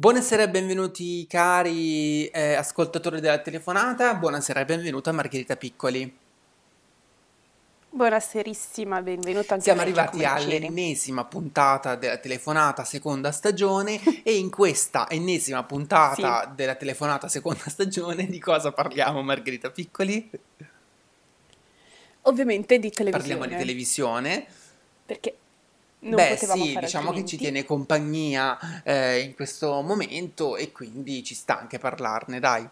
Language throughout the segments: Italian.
Buonasera e benvenuti cari eh, ascoltatori della telefonata, buonasera e benvenuta Margherita Piccoli. Buonaserissima, benvenuta anche Siamo arrivati all'ennesima puntata della telefonata seconda stagione e in questa ennesima Sì, puntata della telefonata seconda stagione di cosa parliamo Margherita Piccoli? ovviamente di Parliamo di televisione, televisione. perché non Beh sì, diciamo che ci altrimenti. tiene compagnia eh, in questo momento e quindi ci sta anche parlarne, dai.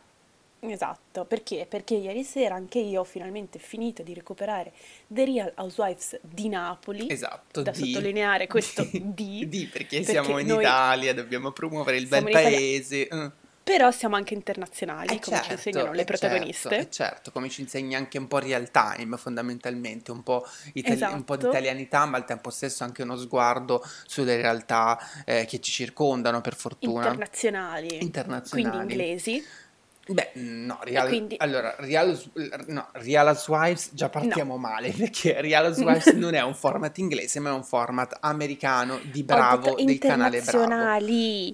Esatto, perché? Perché ieri sera anche io ho finalmente finito di recuperare The Real Housewives di Napoli, Esatto, da di, sottolineare questo di, di, di, perché siamo perché in Italia, dobbiamo promuovere il bel in Italia, paese. mm. Però siamo anche Eh internazionali, come ci certo, insegnano le eh certo, eh protagoniste. certo, come ci insegna anche un po' real time fondamentalmente, un po', itali- un po' di Esatto, italianità, ma al tempo stesso anche uno sguardo sulle realtà eh, che ci circondano, per fortuna, internazionali, quindi internazionali. inglesi, Beh, no, Real, quindi allora, Real, no, Real Housewives già no, partiamo male, perché Real Housewives non è un format inglese, ma è un format americano di Bravo, del canale Bravo.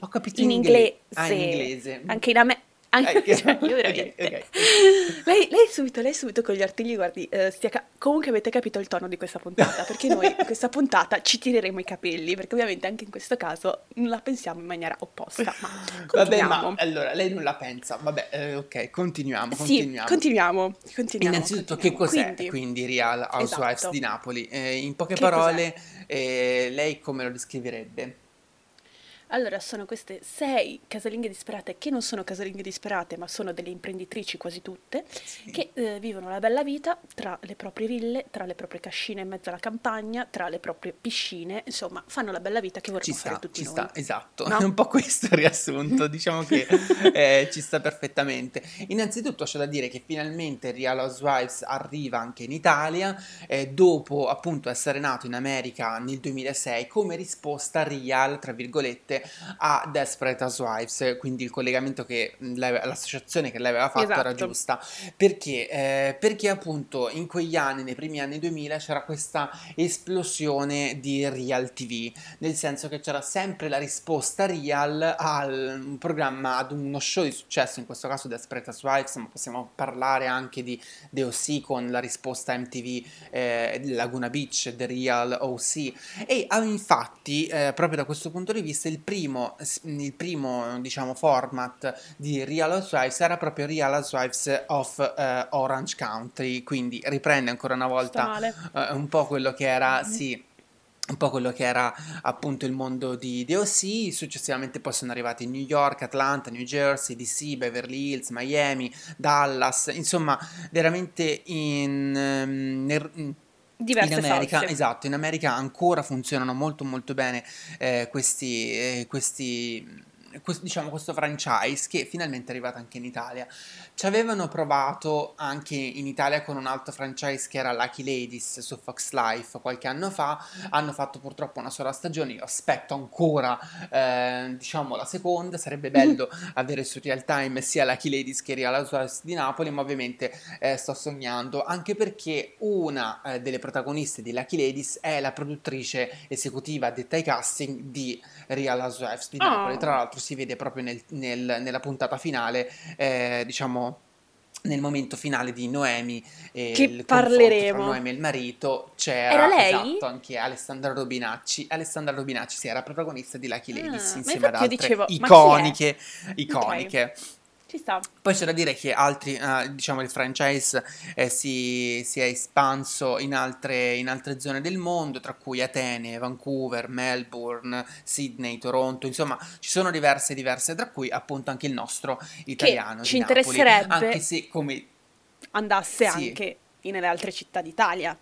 Ho capito in in inglese. Ah, in inglese, inglese. anche in America. Eh, Cioè, io veramente. ok. Lei, lei subito, lei subito con gli artigli, guardi, eh, ca- comunque avete capito il tono di questa puntata, perché noi in questa puntata ci tireremo i capelli, perché ovviamente anche in questo caso non la pensiamo in maniera opposta, ma Vabbè, ma continuiamo. allora lei non la pensa. Vabbè, eh, ok, continuiamo, Sì, continuiamo. continuiamo, continuiamo, Innanzitutto, che continuiamo. cos'è Quindi, quindi Real Housewives esatto, di Napoli? Eh, in poche che parole, eh, lei come lo descriverebbe? Allora, sono queste sei casalinghe disperate che non sono casalinghe disperate, ma sono delle imprenditrici quasi tutte, Sì. che eh, vivono la bella vita tra le proprie ville, tra le proprie cascine in mezzo alla campagna, tra le proprie piscine, insomma, fanno la bella vita che Ci vorremmo fare sta, tutti ci noi, sta, esatto, è no? un po' questo il riassunto, diciamo che eh, ci sta perfettamente. Innanzitutto c'è da dire che finalmente Real Housewives arriva anche in Italia, eh, dopo appunto essere nato in America nel 2006 come risposta real, tra virgolette, a Desperate Housewives, quindi il collegamento che l'associazione che lei aveva fatto era Esatto, giusta. Perché? Eh, perché appunto in quegli anni, nei primi anni 2000, c'era questa esplosione di Real TV, nel senso che c'era sempre la risposta real al un programma, ad uno show di successo, in questo caso Desperate Housewives, ma possiamo parlare anche di The OC con la risposta MTV eh, Laguna Beach, The Real OC. E ah, infatti, eh, proprio da questo punto di vista, il primo, il primo diciamo, format di Real Housewives era proprio Real Housewives of eh, Orange Country, quindi riprende ancora una volta eh, un po' quello che era, sì, un po' quello che era appunto il mondo di DOC, successivamente poi sono arrivati New York, Atlanta, New Jersey, DC, Beverly Hills, Miami, Dallas, insomma veramente in, ehm, in Diverse America, salse. esatto, in America ancora funzionano molto molto bene eh, questi, eh, questi quest- diciamo questo franchise che finalmente è arrivato anche in Italia. Ci avevano provato anche in Italia con un altro franchise che era Lucky Ladies su Fox Life qualche anno fa, hanno fatto purtroppo una sola stagione, io aspetto ancora eh, diciamo la seconda, sarebbe bello avere su Real Time sia Lucky Ladies che Real Housewives di Napoli, ma ovviamente eh, sto sognando, anche perché una eh, delle protagoniste di Lucky Ladies è la produttrice esecutiva detta ai casting di Real Housewives di Napoli. Tra Oh, l'altro si vede proprio nel- nel- nella puntata finale, eh, diciamo nel momento finale di Noemi e che il confronto tra parleremo. Noemi e il marito Era c'era lei? esatto anche Alessandra Robinacci. Alessandra Robinacci sì, era protagonista di Lucky Ladies Ah, insieme ad altre dicevo, iconiche, iconiche. Ci sta. Poi c'è da dire che altri, eh, diciamo, il franchise eh, si, si è espanso in altre, in altre zone del mondo, tra cui Atene, Vancouver, Melbourne, Sydney, Toronto, insomma, ci sono diverse, diverse, tra cui appunto anche il nostro Che italiano ci di Napoli, interesserebbe anche se come... andasse Sì, anche nelle altre città d'Italia,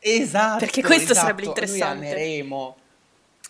perché esatto, questo sarebbe esatto, noi interessante. ameremo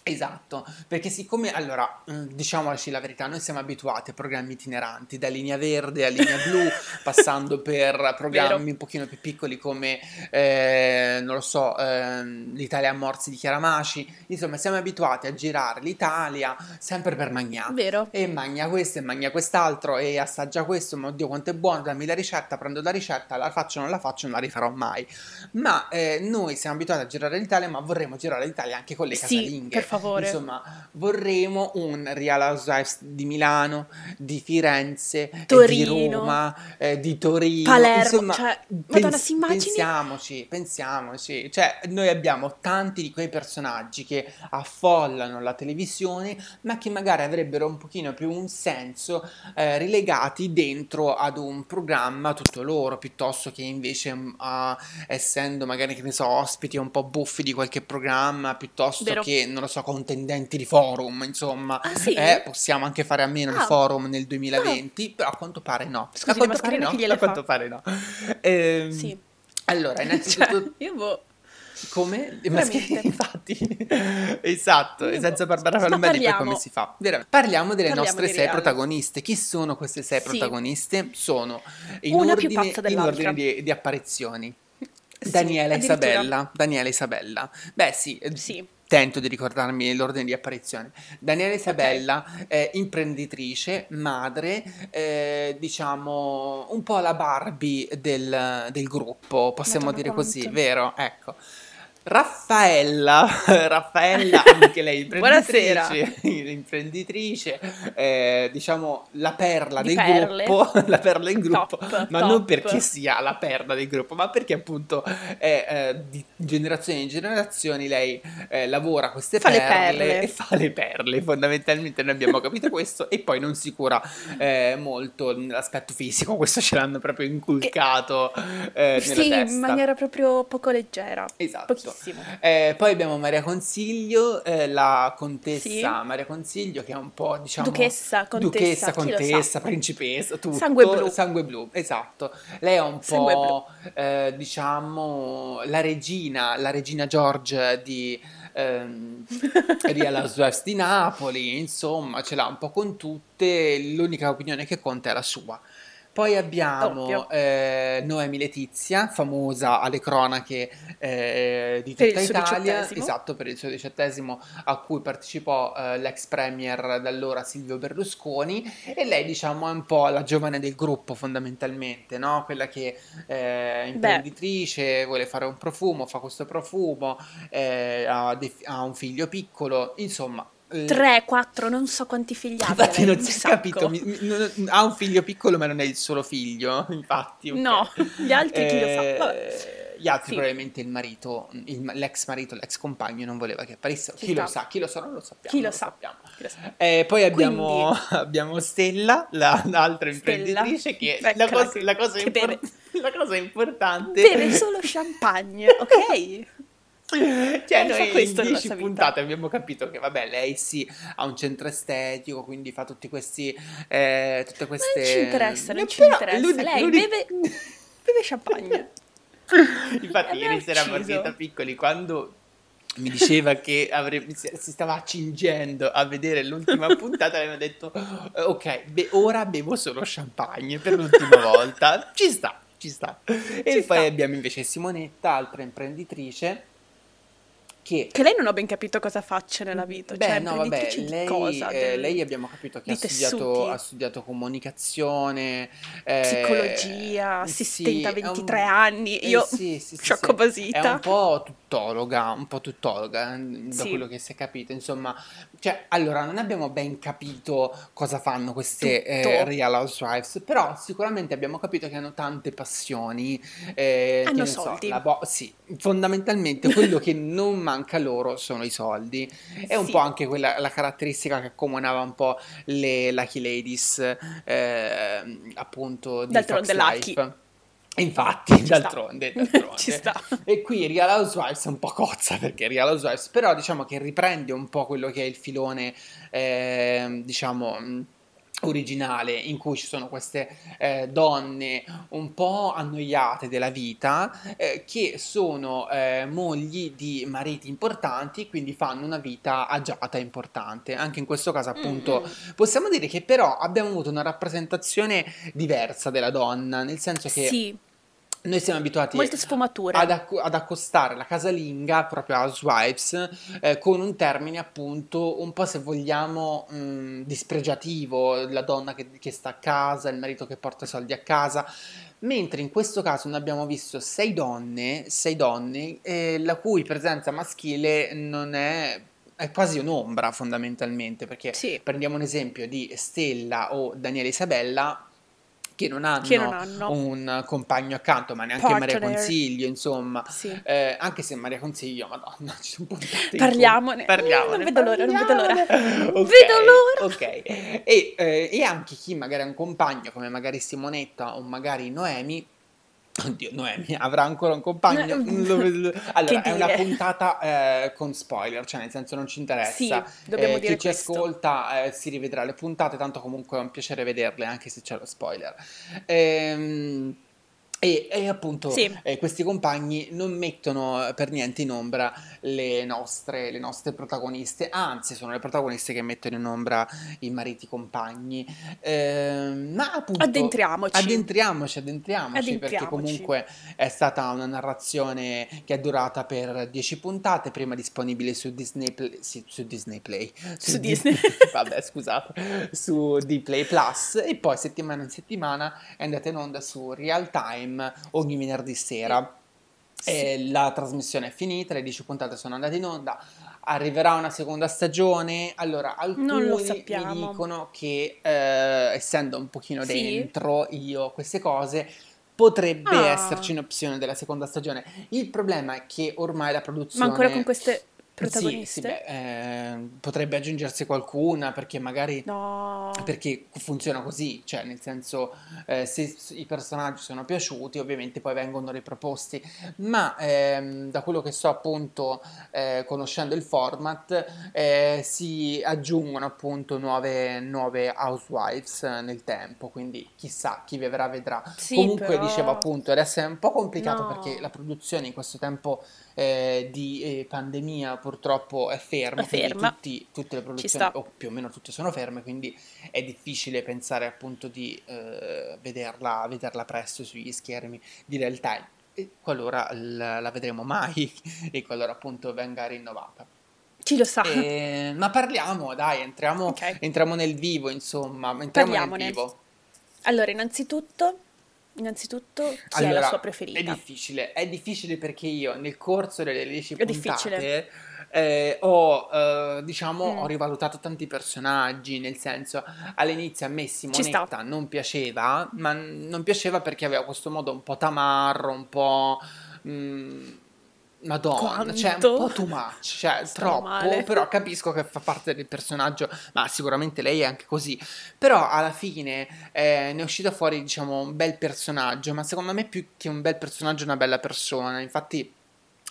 Esatto, perché siccome, allora, mm, diciamoci la verità, noi siamo abituati a programmi itineranti, da linea verde a linea blu, passando per Vero? programmi un pochino più piccoli come, eh, non lo so, ehm, l'Italia a morsi di Chiaramaci, insomma siamo abituati a girare l'Italia sempre per magnà. Vero? E magna questo e magna quest'altro e assaggia questo, ma oddio quanto è buono, dammi la ricetta, prendo la ricetta, la faccio, non la faccio, non la rifarò mai. Ma eh, noi siamo abituati a girare l'Italia, ma vorremmo girare l'Italia anche con le Sì, casalinghe. per favore. Insomma, vorremmo un Real Housewives di Milano, di Firenze, eh, di Torino. Roma, eh, di Torino. Palermo, Insomma, cioè, pens- Madonna, si immagini? pensiamoci, pensiamoci. Cioè, noi abbiamo tanti di quei personaggi che affollano la televisione, ma che magari avrebbero un pochino più un senso eh, rilegati dentro ad un programma tutto loro, piuttosto che invece a- essendo magari, che ne so, ospiti un po' buffi di qualche programma, piuttosto Vero. che, non lo so, contendenti di forum, insomma. Ah, sì? Eh, possiamo anche fare a meno Ah. forum nel 2020, però a quanto pare no. Scusi, a quanto pare no. A quanto pare no. Ehm, Sì. Allora, Cioè, innanzitutto, io boh. come? Infatti. Esatto, e senza boh. Barbara Ma Palomberri poi come si fa? Veramente. Parliamo delle Parliamo nostre sei reality. protagoniste. Chi sono queste sei Sì. protagoniste? Sono in Una ordine, in ordine di, di apparizioni. Sì, Daniela addirittura. Isabella, Daniela Isabella. Beh, sì, eh, Sì. Tento di ricordarmi l'ordine di apparizione. Daniela Isabella, eh, imprenditrice, madre, eh, diciamo un po' la Barbie del, del gruppo, possiamo dire così, quanto. vero? Ecco. Raffaella, Raffaella anche lei imprenditrice, imprenditrice, eh, diciamo la perla Di del perle. gruppo, la perla del gruppo, Top, ma top. non perché sia la perla del gruppo, ma perché appunto è, eh, di generazioni in generazioni lei eh, lavora queste Fa le perle, perle. e fa le perle, fondamentalmente noi abbiamo capito questo e poi non si cura eh, molto l'aspetto fisico, questo ce l'hanno proprio inculcato eh, nella Sì, in maniera proprio poco leggera. Esatto. Pochissimo. Eh, poi abbiamo Maria Consiglio, eh, la contessa Sì. Maria Consiglio, che è un po', diciamo, Duchessa, contessa, duchessa, contessa, principessa, tutto. Sangue blu. Sangue blu, esatto. Lei è un po', eh, diciamo, la regina, la regina George di ehm, Real Housewives di Napoli, insomma, ce l'ha un po' con tutte, l'unica opinione che conta è la sua. Poi abbiamo eh, Noemi Letizia, famosa alle cronache eh, di tutta Italia, esatto, per il suo diciottesimo a cui partecipò eh, l'ex premier d'allora Silvio Berlusconi. E lei diciamo è un po' la giovane del gruppo fondamentalmente, no? Quella che eh, è imprenditrice, vuole fare un profumo, fa questo profumo, eh, ha, dei- ha un figlio piccolo, insomma... eh, 3, 4, non so quanti figli abbia Infatti non si è capito, mi- non- ha un figlio piccolo ma non è il solo figlio, infatti. ok. No, gli altri chi lo sa? Eh, Vabbè. Gli altri Sì. probabilmente il marito, il- l'ex marito, l'ex compagno non voleva che apparisse. Ci Chi lo sa, chi lo sa, non lo sappiamo. Chi lo non sa? sappiamo. Chi lo sa? Eh, poi abbiamo, abbiamo Stella, la- l'altra Stella. imprenditrice, che Eccola la cosa, la cosa impor- la cosa importante Beve solo champagne, ok? Cioè, noi in questo nella 10 sua vita. puntate abbiamo capito che, vabbè, lei sì, ha un centro estetico, quindi fa tutti questi, eh, tutte queste... Non ci interessa, non ci interessa. l'uni- Lei l'uni- beve, beve champagne. Infatti, E ieri sera partita piccoli quando mi diceva che avrebbe- si stava accingendo a vedere l'ultima puntata, aveva detto: "Eh, Ok, be- ora bevo solo champagne per l'ultima volta. Ci sta, ci sta. E Ci poi sta. abbiamo invece Simonetta, altra imprenditrice, che Che lei non ho ben capito cosa faccia nella vita. Beh, cioè, no, vabbè, lei, cosa? eh, Del- lei abbiamo capito che ha di studiato, ha studiato comunicazione, eh, Psicologia, sì, assistente a è un- 23 anni. eh, Io sì, sì, sì, sì. basita. È un po' tuttologa, un po' tuttologa, eh, da Sì. quello che si è capito, insomma, cioè, allora, non abbiamo ben capito cosa fanno queste eh. Real Housewives, però sicuramente abbiamo capito che hanno tante passioni, eh, Hanno so, soldi. la bo- sì, fondamentalmente quello che non manca loro sono i soldi. È un Sì. po' anche quella la caratteristica che accomunava un po' le Lucky Ladies, eh, appunto, di D'altronde Fox Lucky. Infatti, d'altronde, d'altronde. Ci sta. E qui Real Housewives è un po' cozza perché Real Housewives, però diciamo che riprende un po' quello che è il filone, ehm, diciamo, mh, originale in cui ci sono queste eh, donne un po' annoiate della vita eh, che sono eh, mogli di mariti importanti quindi fanno una vita agiata importante anche in questo caso appunto Mm, possiamo dire che però abbiamo avuto una rappresentazione diversa della donna nel senso che Sì, noi siamo abituati ad, acc- ad accostare la casalinga proprio a Housewives eh, con un termine appunto un po' se vogliamo mh, dispregiativo, la donna che, che sta a casa, il marito che porta i soldi a casa, mentre in questo caso noi abbiamo visto sei donne, sei donne eh, la cui presenza maschile non è è quasi un'ombra fondamentalmente, perché Sì, prendiamo un esempio di Stella o Daniele Isabella che non hanno, che non hanno un compagno accanto, ma neanche Maria partner. Consiglio, insomma, Sì. eh, anche se Maria Consiglio, madonna, ci sono puntate Parliamone. Parliamone, Mm, non vedo l'ora, non vedo l'ora. parliamone. Non Ok, vedo l'ora. Ok, e, eh, e anche chi magari ha un compagno come magari Simonetta o magari Noemi. Oddio, Noemi avrà ancora un compagno. Allora, è una puntata eh, con spoiler, cioè nel senso non ci interessa. Sì, dobbiamo Eh, dire chi ci questo. ascolta eh, si rivedrà le puntate, tanto comunque è un piacere vederle anche se c'è lo spoiler. Ehm, e, e appunto Sì. eh, questi compagni non mettono per niente in ombra le nostre, le nostre protagoniste, anzi sono le protagoniste che mettono in ombra i mariti compagni. Ehm, ma appunto Addentriamoci. addentriamoci, addentriamoci, perché Addentriamoci. comunque è stata una narrazione che è durata per 10 puntate, prima disponibile su Disney Play, su Disney Play, Su Di- Disney. vabbè scusate, su Dplay Plus e poi settimana in settimana è andata in onda su Real Time ogni venerdì sera. Sì. La trasmissione è finita, le 10 puntate sono andate in onda. Arriverà una seconda stagione. Allora, alcuni mi dicono che, eh, essendo un pochino Sì? dentro io queste cose, potrebbe Ah. esserci un'opzione della seconda stagione. Il problema è che ormai la produzione. Ma ancora con queste Sì, sì, protagoniste? beh, eh, potrebbe aggiungersi qualcuna perché magari No. perché funziona così, cioè nel senso eh, se i personaggi sono piaciuti ovviamente poi vengono riproposti, ma ehm, da quello che so appunto eh, conoscendo il format eh, si aggiungono appunto nuove, nuove housewives eh, nel tempo, quindi chissà chi vivrà vedrà. Sì, Comunque però- dicevo appunto adesso è un po' complicato No. perché la produzione in questo tempo eh, di eh, pandemia purtroppo è ferma, È ferma. tutti- tutte le produzioni o più o meno tutte sono ferme, quindi è difficile pensare appunto di eh, vederla, vederla presto sugli schermi di real time, e qualora l- la vedremo mai e qualora appunto venga rinnovata. Chi lo sa? Eh, ma parliamo, dai, entriamo, Ok. entriamo nel vivo, insomma, entriamo nel vivo. Allora, innanzitutto, innanzitutto, chi è la Allora, sua È preferita? difficile, è difficile perché io nel corso delle 10 È puntate difficile. eh, ho, eh, diciamo, Mm. ho rivalutato tanti personaggi, nel senso all'inizio a me. Simonetta non piaceva, ma non piaceva perché aveva questo modo un po' tamarro, un po'... mm, Madonna, cioè un Quanto? po' too much, cioè Stavo troppo, male. però capisco che fa parte del personaggio, ma sicuramente lei è anche così. Però alla fine eh, ne è uscito fuori, diciamo, un bel personaggio, ma secondo me più che un bel personaggio, una bella persona. Infatti,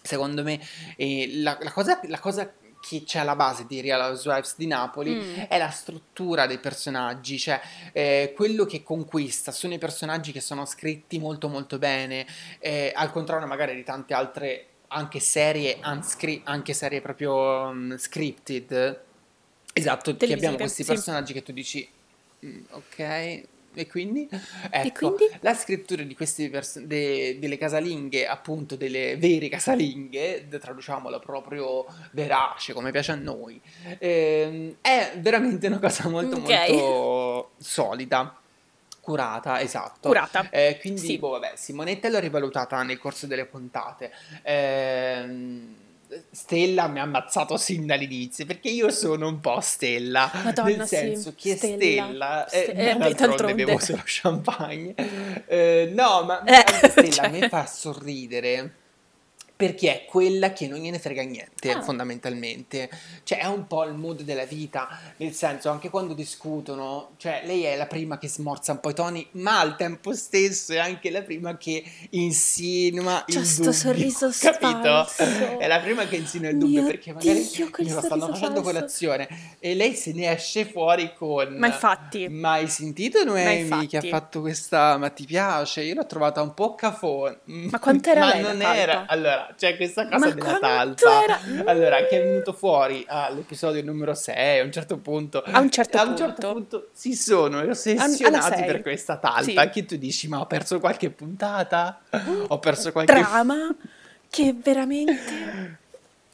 secondo me, eh, la, la cosa, la cosa che c'è alla base di Real Housewives di Napoli Mm. è la struttura dei personaggi, cioè eh, quello che conquista sono i personaggi che sono scritti molto molto bene, eh, al contrario magari di tante altre anche serie unscri- anche serie proprio mm, scripted. Esatto, che abbiamo questi sì. personaggi che tu dici "Mm, ok, e quindi? E Ecco, quindi? la scrittura di queste pers- de- delle casalinghe, appunto delle vere casalinghe, traduciamolo proprio verace, come piace a noi, ehm, è veramente una cosa molto Ok. molto solida, curata, esatto. Curata. Eh, quindi, Sì. boh, vabbè, Simonetta l'ho rivalutata nel corso delle puntate. Ehm, Stella mi ha ammazzato sin dall'inizio perché io sono un po' Stella, Madonna, nel sì, senso che Stella. Stella, Ste- eh, eh, beh, d'altronde d'altronde. bevo solo champagne. Eh, no, ma Eh, Stella cioè. mi fa sorridere perché è quella che non gliene frega niente, Ah. fondamentalmente. Cioè, è un po' il mood della vita, nel senso, anche quando discutono, cioè, lei è la prima che smorza un po' i toni, ma al tempo stesso è anche la prima che insinua C'ha il dubbio, sorriso capito? falso. È la prima che insinua il dubbio, Mio perché magari Dio, glielo stanno facendo falso. colazione e lei se ne esce fuori con... Ma infatti, Ma hai sentito Noemi che ha fatto questa? Ma ti piace? Io l'ho trovata un po' cafone. Ma quant'era Ma lei la non era. Allora, c'è questa cosa Ma della talpa. era? Allora, che è venuto fuori all'episodio numero 6, a un certo punto. A un certo a un certo punto. punto si sono ossessionati per questa talpa. Sì. Che tu dici, ma ho perso qualche puntata? Ho perso qualche... drama che veramente...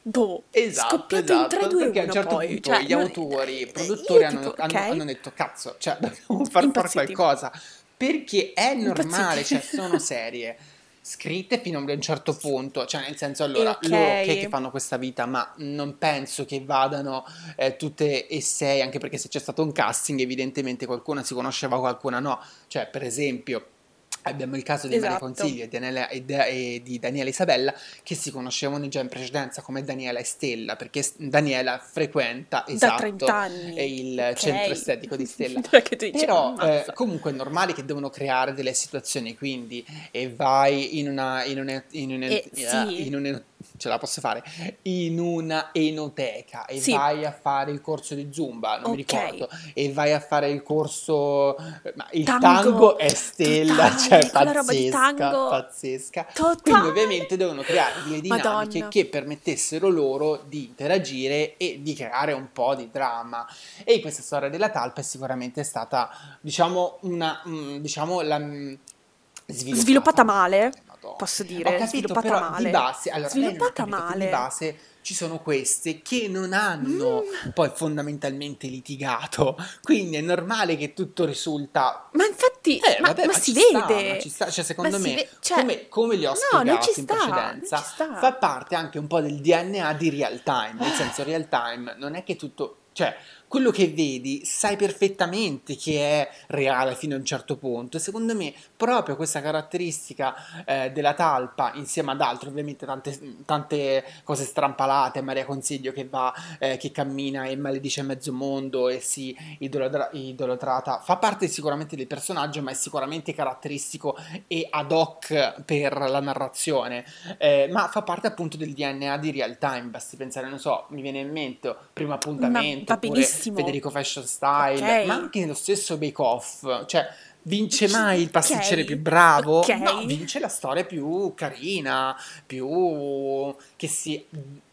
Boh, Esatto, scoppiato esatto, in 3, 2, 1 perché a un certo poi. punto cioè, gli autori, i eh, produttori hanno, tipo, hanno- ok. hanno detto cazzo, cioè dobbiamo far fare qualcosa perché è normale, cioè sono serie. Scritte fino a un certo punto, cioè nel senso allora Ok. loro che, che fanno questa vita, ma non penso che vadano eh, tutte e sei, anche perché se c'è stato un casting evidentemente qualcuna si conosceva, qualcuna no, cioè per esempio abbiamo il caso di Maria Esatto. Consiglio e, Daniela- e e di Daniela Isabella che si conoscevano già in precedenza come Daniela e Stella, perché Daniela frequenta esatto 30 anni. è il Ok. centro estetico di Stella. Però eh, comunque è normale che devono creare delle situazioni, quindi e vai in una in una in una, Eh, sì. in una- ce la posso fare in una enoteca e Sì. vai a fare il corso di Zumba, non mi Ok. ricordo, e vai a fare il corso ma il Tango, tango, è Stella, totale, cioè quella roba di tango. pazzesca. Totale. Quindi ovviamente devono creare delle dinamiche Madonna. che permettessero loro di interagire e di creare un po' di dramma. E questa storia della talpa è sicuramente stata, diciamo, una, mm, diciamo, la, mm, sviluppata. Sviluppata male, Madonna. posso dire, capito, sviluppata però male. di base, allora, Sviluppata male. di base ci sono queste che non hanno Mm. poi fondamentalmente litigato, quindi è normale che tutto risulta Ma infatti, eh, ma, vabbè, ma ma si sta, vede. ci sta. Cioè, secondo me, ve- cioè, come, come li ho no, ci in sta, precedenza, sta. fa parte anche un po' del DNA di real time. Nel senso, real time non è che tutto. Cioè, quello che vedi sai perfettamente che è reale fino a un certo punto. E secondo me, proprio questa caratteristica eh, della talpa, insieme ad altre, ovviamente, tante, tante cose strampalate. Maria Consiglio che va, eh, che cammina e maledice mezzo mondo e si idolatra- idolatrata, fa parte sicuramente del personaggio, ma è sicuramente caratteristico e ad hoc per la narrazione. Eh, ma fa parte appunto del DNA di real time. Basti pensare, non so, mi viene in mente primo appuntamento, va oppure benissimo. Federico Fashion Style, Ok. ma anche nello stesso Bake Off, cioè. Vince mai il pasticcere Ok, più bravo? ok. No, vince la storia più carina, più che si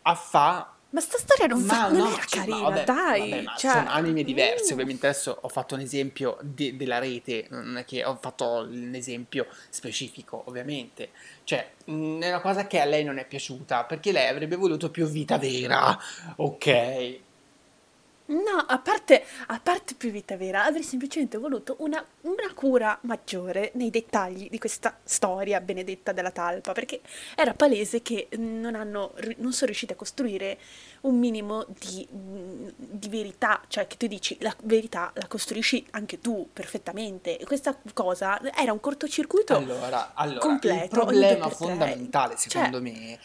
affà Ma sta storia non, fa, ma non no, era cioè, carina, vabbè, dai. vabbè, ma cioè, sono anime diverse. mm. Ovviamente adesso ho fatto un esempio de- della rete, non è che ho fatto un esempio specifico, ovviamente. Cioè, mh, è una cosa che a lei non è piaciuta, perché lei avrebbe voluto più vita vera, ok? No, a parte, a parte più vita vera, avrei semplicemente voluto una, una cura maggiore nei dettagli di questa storia benedetta della talpa, perché era palese che non, hanno, non sono riusciti a costruire un minimo di, di verità, cioè che tu dici la verità la costruisci anche tu perfettamente, e questa cosa era un cortocircuito Allora, allora, completo, il problema tre. fondamentale, Cioè- secondo me,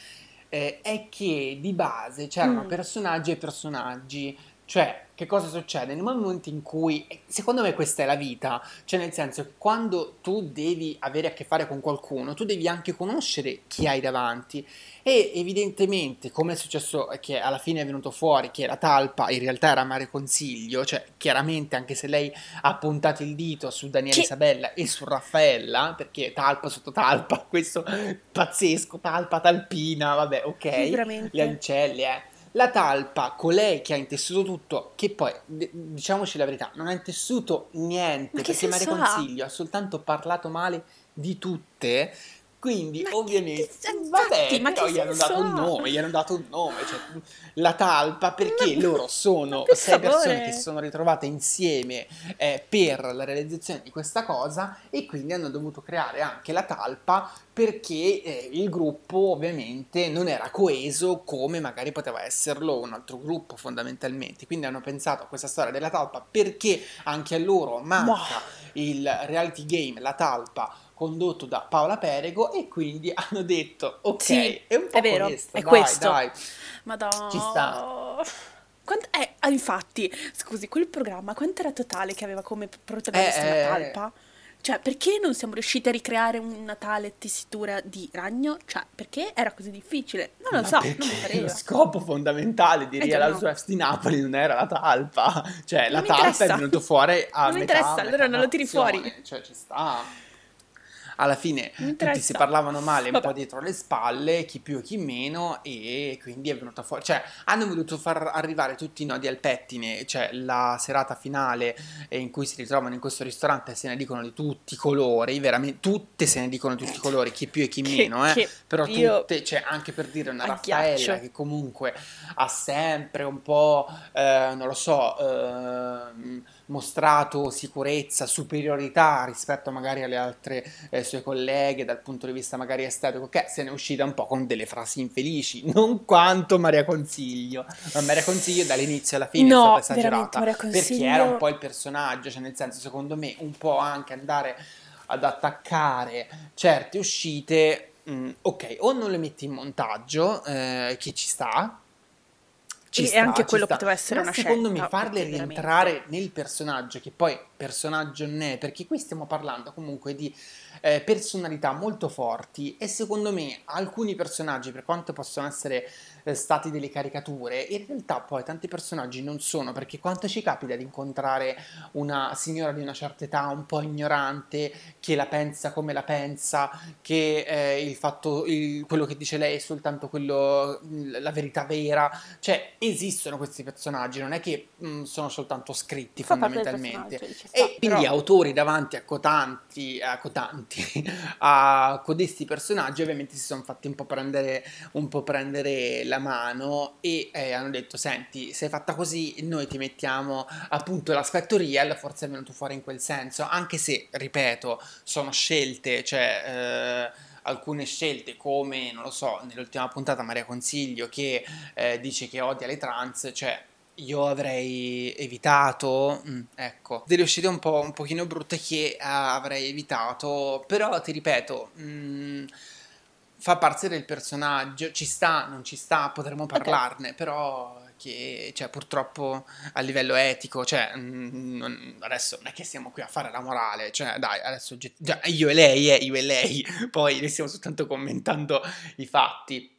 eh, è che di base c'erano Mm. personaggi e personaggi. Cioè, che cosa succede? Nel momento in cui, secondo me questa è la vita, cioè nel senso che quando tu devi avere a che fare con qualcuno, tu devi anche conoscere chi hai davanti e evidentemente, come è successo, che alla fine è venuto fuori che la talpa in realtà era Mare Consiglio, cioè chiaramente anche se lei ha puntato il dito su Daniela Che- Isabella e su Raffaella, perché talpa sotto talpa, questo pazzesco, talpa, talpina, vabbè, ok, le ancelle, eh. La talpa, colei che ha intessuto tutto, che poi, diciamoci la verità, non ha intessuto niente, Ma che perché ha? Consiglio ha soltanto parlato male di tutte, quindi Ma che- ovviamente, che- vabbè, infatti, ma però che gli hanno dato un nome, gli hanno dato un nome, cioè, la talpa, perché Ma- loro sono sei persone che si sono ritrovate insieme eh, per la realizzazione di questa cosa e quindi hanno dovuto creare anche la talpa perché eh, il gruppo ovviamente non era coeso come magari poteva esserlo un altro gruppo fondamentalmente. Quindi hanno pensato a questa storia della talpa perché anche a loro manca Boh. il reality game La talpa condotto da Paola Perego e quindi hanno detto ok, Sì, è un po' è vero, questo, è dai, questo. dai. Madonna. Ci sta. Quant- eh, ah, infatti, scusi, quel programma quanto era totale che aveva come protagonista Eh, la eh, talpa? Cioè, perché non siamo riusciti a ricreare una tale tessitura di ragno? Cioè, perché era così difficile? Non lo Ma so, non mi pareva. lo scopo fondamentale di Eh, Real no. Housewives di Napoli non era la talpa, cioè la Non mi talpa è venuto fuori a Non mi interessa, allora non lo tiri fuori. cioè ci sta. Alla fine tutti si parlavano male un Vabbè. po' dietro le spalle, chi più e chi meno, e quindi è venuta fuori. Cioè, hanno voluto far arrivare tutti i nodi al pettine, cioè la serata finale eh, in cui si ritrovano in questo ristorante se ne dicono di tutti i colori, veramente tutte se ne dicono di tutti i colori, chi più e chi Che- meno, eh. Però tutte, cioè anche per dire una. Raffaella che comunque ha sempre un po', eh, non lo so, ehm, mostrato sicurezza, superiorità rispetto magari alle altre eh, sue colleghe dal punto di vista magari estetico, che se ne è uscita un po' con delle frasi infelici, non quanto Maria Consiglio. Ma Maria Consiglio dall'inizio alla fine No, è stata esagerata perché era un po' il personaggio, cioè nel senso secondo me un po' anche andare ad attaccare certe uscite, mh, ok, o non le metti in montaggio, eh, che ci sta, ci E sta, anche ci quello sta. poteva essere Ma una secondo me scelta, farle perché veramente... rientrare nel personaggio, che poi personaggio è, perché qui stiamo parlando comunque di eh, personalità molto forti e secondo me alcuni personaggi, per quanto possono essere eh, stati delle caricature, in realtà poi tanti personaggi non sono, perché quanto ci capita di incontrare una signora di una certa età un po' ignorante, che la pensa come la pensa, che eh, il fatto, il- quello che dice lei è soltanto quello, la verità vera, cioè esistono questi personaggi, non è che mh, sono soltanto scritti Fa fondamentalmente. E quindi però... autori davanti a cotanti, a cotanti, a codesti personaggi ovviamente si sono fatti un po' prendere, un po' prendere la mano e eh, hanno detto, senti, sei fatta così, noi ti mettiamo appunto l'aspetto real, forse è venuto fuori in quel senso, anche se, ripeto, sono scelte, cioè... eh, alcune scelte come, non lo so, nell'ultima puntata Maria Consiglio che eh, dice che odia le trans, cioè io avrei evitato, mm, ecco, delle uscite un po' un pochino brutte che eh, avrei evitato, però ti ripeto, mm, fa parte del personaggio, ci sta, non ci sta, potremmo parlarne, però che, cioè, purtroppo a livello etico, cioè, mm, non- adesso non è che stiamo qui a fare la morale, cioè, dai, adesso già, io e lei, eh, io e lei, poi ne stiamo soltanto commentando i fatti.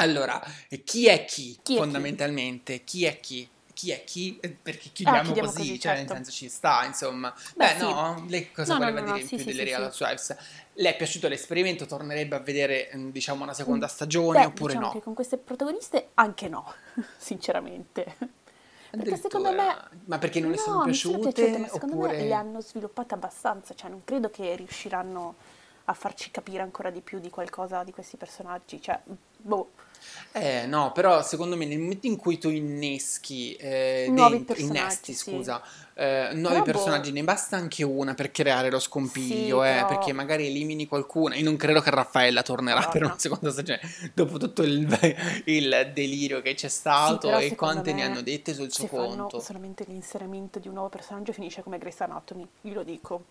Allora, chi è chi, chi è chi? fondamentalmente? Chi è chi? Chi è chi? Eh, Perché Ah, chiudiamo chiudiamo così, così, cioè nel certo. senso ci sta, insomma. Beh, Beh, sì. no, lei cosa No, voleva no, dire no, in sì, più sì, delle sì, Real. Housewives? Le è piaciuto l'esperimento? Tornerebbe a vedere, mm, diciamo, una Mm, seconda stagione Beh, oppure diciamo che no? con queste protagoniste anche no, sinceramente. Perché secondo me. Ma perché non le sono piaciute, piaciute? ma secondo me le Oppure... hanno sviluppate abbastanza, cioè non credo che riusciranno a farci capire ancora di più di qualcosa di questi personaggi, cioè, boh, Eh, no, però secondo me nel momento in cui tu inneschi eh, nuovi dentro, innesti, personaggi, sì. scusa, eh, nuovi Però personaggi, boh, ne basta anche una per creare lo sì, scompiglio, eh, perché però, magari elimini qualcuna. Io non credo che Raffaella tornerà per una madonna. seconda stagione, dopo tutto il, il delirio che c'è Sì, stato però e quante ne hanno dette sul suo conto. solamente l'inserimento di un nuovo personaggio finisce come Grey's Anatomy, io lo dico.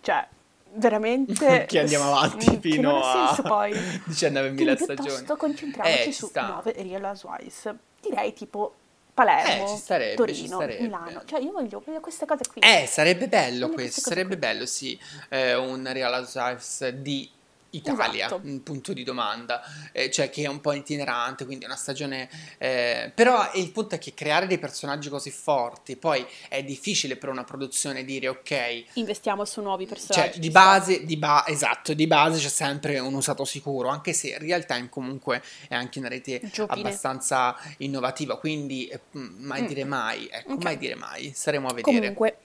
Cioè, veramente Che andiamo avanti fino a senso poi. 19.000 Quindi stagioni. piuttosto Eh, concentriamoci ci su sta. nuove Real Housewives. Direi tipo Eh, Palermo, starebbe, ci Torino, Milano. starebbe. Cioè, io voglio, voglio queste cose qui. Eh, sarebbe bello Voglio questo, sarebbe qui. bello, sì, eh, un Real Housewives di Italia, Esatto. un punto di domanda, eh, cioè che è un po' itinerante, quindi una stagione... eh, però il punto è che creare dei personaggi così forti, poi è difficile per una produzione dire ok, Investiamo su nuovi cioè personaggi, di ci sta. base, di ba- esatto, di base c'è sempre un usato sicuro, anche se Real Time comunque è anche una rete Giovine. abbastanza innovativa, quindi eh, mm, mai Mm, dire mai, ecco, ok. mai dire mai, staremo a vedere. Comunque,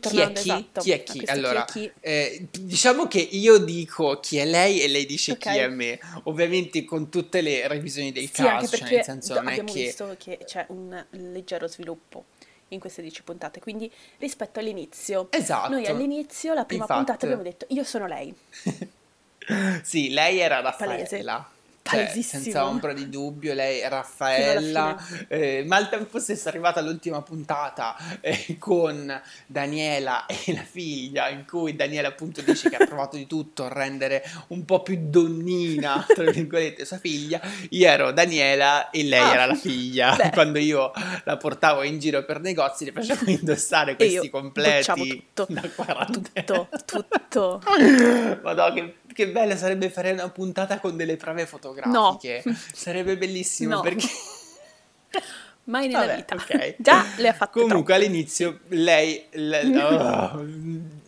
Chi è ritornando chi? esatto Chi è chi? questo chi è Allora, chi, eh, diciamo che io dico chi è lei e lei dice chi è me, ovviamente con tutte le revisioni del Sì, caso, cioè nel senso non è abbiamo che... visto che c'è un leggero sviluppo in queste 10 puntate, quindi rispetto all'inizio, noi Esatto, all'inizio, la prima puntata infatti, abbiamo detto io sono lei, sì, lei era palese, Raffaella, cioè senza ombra di dubbio, lei è Raffaella, eh, ma al tempo stesso è arrivata l'ultima puntata eh, con Daniela e la figlia, in cui Daniela appunto dice che ha provato di tutto a rendere un po' più donnina, tra virgolette, sua figlia, io ero Daniela e lei Ah, era la figlia, beh, quando io la portavo in giro per negozi le facevo indossare questi completi tutto, da quarantena. tutto, tutto. Madonna, che, che bello sarebbe fare una puntata con delle prove No, fotografiche. Sarebbe bellissimo no, perché... mai nella Vabbè, vita. ok. Già le ha fatte Comunque troppe. all'inizio lei... l- oh,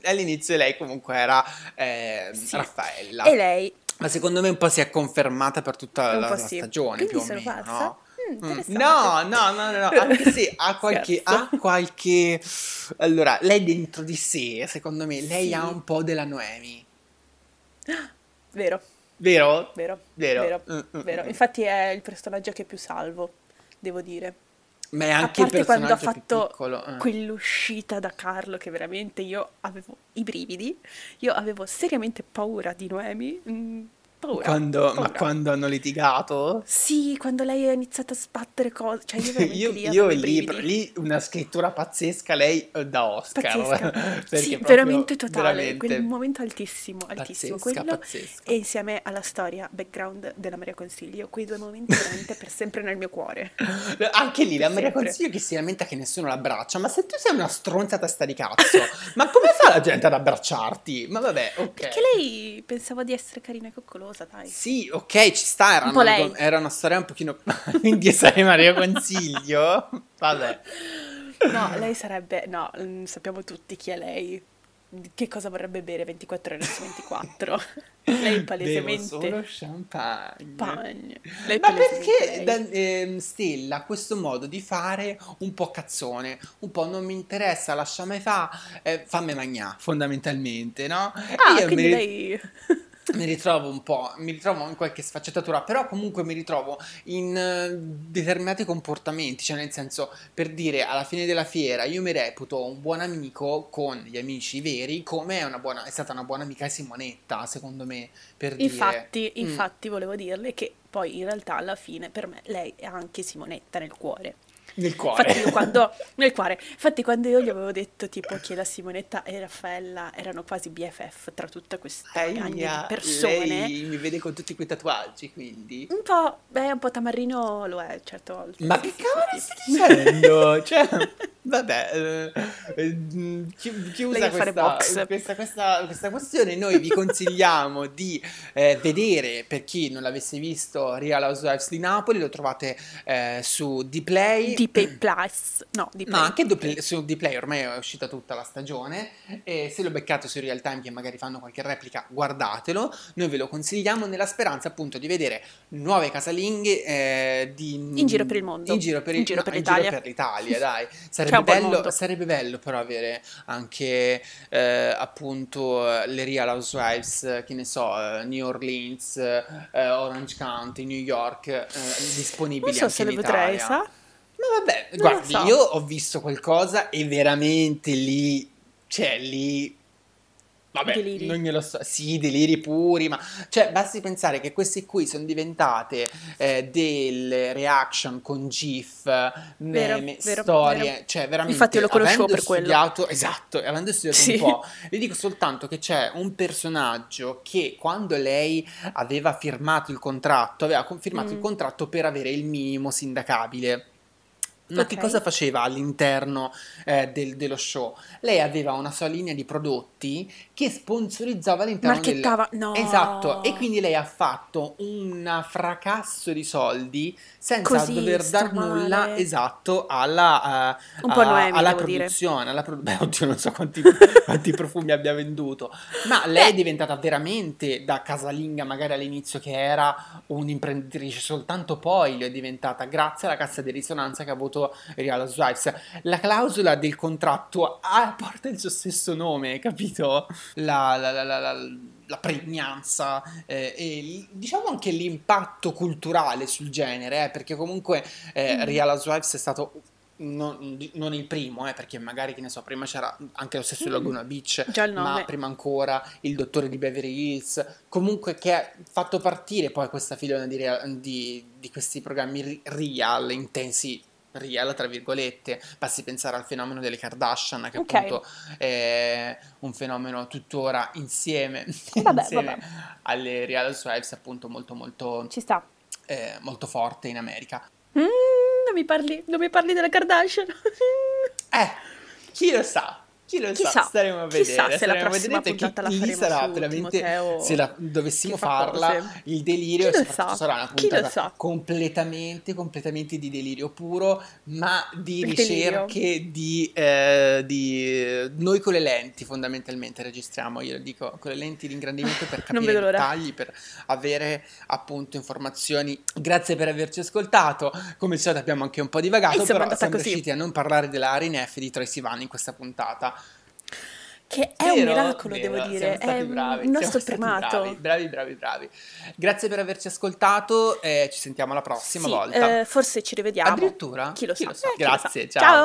all'inizio lei comunque era eh, Sì, e Raffaella. lei Ma secondo me un po' si è confermata per tutta la, la sì. stagione, più Quindi o sono meno, falsa? no? Mm. No, no, no, no, no, anche se ha qualche, ha qualche... Allora, lei dentro di sé, secondo me, lei ha un po' della Noemi. Vero, Vero? vero, Vero? vero, Mm, mm, vero. mm. Infatti è il personaggio che più salvo, devo dire. Ma è anche il parte quando ha personaggio fatto piccolo. eh. quell'uscita da Carlo che veramente io avevo i brividi, io avevo seriamente paura di Noemi, mm, paura, Quando, ma paura. quando hanno litigato? Sì, quando lei ha iniziato a sbattere cose, cioè io Io, lì io lì, lì una scrittura pazzesca, lei eh, da Oscar, Pazzesca. Sì, veramente totale, quel veramente momento altissimo, altissimo, pazzesca, quello pazzesca. e insieme alla storia, background della Maria Consiglio, quei due momenti veramente per sempre nel mio cuore, Anche lì la Maria. Consiglio che si lamenta che nessuno l'abbraccia, ma se tu sei una stronza testa di cazzo, ma come fa la gente ad abbracciarti? Ma vabbè, ok. Perché lei pensava di essere carina e coccolosa, dai. Sì, ok, ci sta, era Un una, era una storia un pochino... Quindi sai Maria Consiglio? Vabbè. No, lei sarebbe, no, mm, sappiamo tutti chi è lei, che cosa vorrebbe bere 24 ore su 24. Lei Bevo palesemente... solo champagne. Pagne. Lei Ma perché. Dan- ehm, Stella ha questo modo di fare un po' cazzone, un po' non mi interessa, lasciami fa, eh, fammi magnà, fondamentalmente, no? E Ah, io quindi mi, lei... mi ritrovo un po', mi ritrovo in qualche sfaccettatura, però comunque mi ritrovo in eh, determinati comportamenti, cioè nel senso, per dire, alla fine della fiera io mi reputo un buon amico con gli amici veri, come è, una buona, è stata una buona amica Simonetta, secondo me, per dire... Infatti, Mm. infatti volevo dirle che poi in realtà alla fine per me lei è anche Simonetta nel cuore. Nel cuore. Infatti io quando, nel cuore, infatti quando io gli avevo detto tipo che la Simonetta e Raffaella erano quasi BFF tra tutta questa gang di persone, lei mi vede con tutti quei tatuaggi, quindi... un po', beh, un po' tamarrino lo è, certo. Ma sì, che cavolo sì, stai sì. dicendo? Cioè, vabbè, eh, eh, chi- chiusa questa, box. questa, questa, questa questione, noi vi consigliamo di eh, vedere, per chi non l'avesse visto, Real Housewives di Napoli, lo trovate eh, su Dplay. Di Pay Plus, no, di Ma Play. anche Dplay- su Dplay ormai è uscita tutta la stagione e se lo beccate su Real Time che magari fanno qualche replica guardatelo, noi ve lo consigliamo nella speranza appunto di vedere nuove casalinghe eh, di, In giro per il mondo. in giro per, il- In giro no, per in giro l'Italia. per l'Italia, dai sarebbe bello, sarebbe bello però avere anche eh, appunto le Real Housewives che ne so eh, New Orleans eh, Orange County New York eh, disponibili Non so anche se in Italia sa? Ma vabbè, Non guardi, so. io ho visto qualcosa e veramente lì, cioè lì, vabbè, Deliri. non glielo so, sì, deliri puri, ma, cioè, basti pensare che queste qui sono diventate eh, delle reaction con GIF, meme, vero, storie, vero. cioè, veramente, Infatti lo conoscevo avendo per quello. studiato, esatto, e avendo studiato Sì. un po', vi dico soltanto che c'è un personaggio che quando lei aveva firmato il contratto, aveva firmato il Mm. contratto per avere il minimo sindacabile. Ma che Ok. cosa faceva all'interno eh, del- dello show? Lei aveva una sua linea di prodotti che sponsorizzava all'interno del... Marchettava, no. Esatto, e quindi lei ha fatto un fracasso di soldi senza Così, dover dar nulla, male. esatto, alla, po' a- Noemi, alla dire. produzione. Alla produ- Beh, oddio, non so quanti, quanti profumi abbia venduto, ma lei è Beh. diventata veramente da casalinga, magari all'inizio che era un'imprenditrice, soltanto poi lo è diventata grazie alla cassa di risonanza che ha avuto Real Housewives. La clausola del contratto ha- porta il suo stesso nome, capito? La, la- la- la- pregnanza eh, e diciamo anche l'impatto culturale sul genere, eh, perché comunque eh, Mm. Real Housewives è stato non, non il primo, eh, perché magari che ne so, prima c'era anche lo stesso Mm. Laguna Beach, ma prima ancora il dottore di Beverly Hills, comunque che ha fatto partire poi questa filona di, di- di questi programmi real, intensi real tra virgolette, basti pensare al fenomeno delle Kardashian che Ok. appunto è un fenomeno tuttora insieme, Vabbè, insieme vabbè. alle Real Housewives appunto molto molto, Ci sta. eh, molto forte in America. Mm, non mi parli, non mi parli della Kardashian. Eh, chi lo sa? Chi lo Chissà, sa? Staremo a vedere. chissà se la staremo a prossima puntata la faremo sarà veramente, Timoteo se la dovessimo farla, cose. il delirio e sarà una puntata completamente, completamente di delirio puro, ma di Il ricerche di, eh, di- Noi con le lenti fondamentalmente registriamo, io dico, con le lenti di ingrandimento per capire i dettagli, per avere appunto informazioni. Grazie per averci ascoltato, come al solito abbiamo anche un po' divagato, è però siamo così. riusciti a non parlare della RNF di Troy Sivan in questa puntata. Che è un miracolo, vero, devo dire, è bravi, il nostro primato. Bravi, bravi, bravi, bravi. Grazie per averci ascoltato e ci sentiamo la prossima sì, volta. Eh, forse ci rivediamo. Addirittura? Chi lo sa. Chi lo sa. Eh, Grazie, lo sa. ciao. ciao.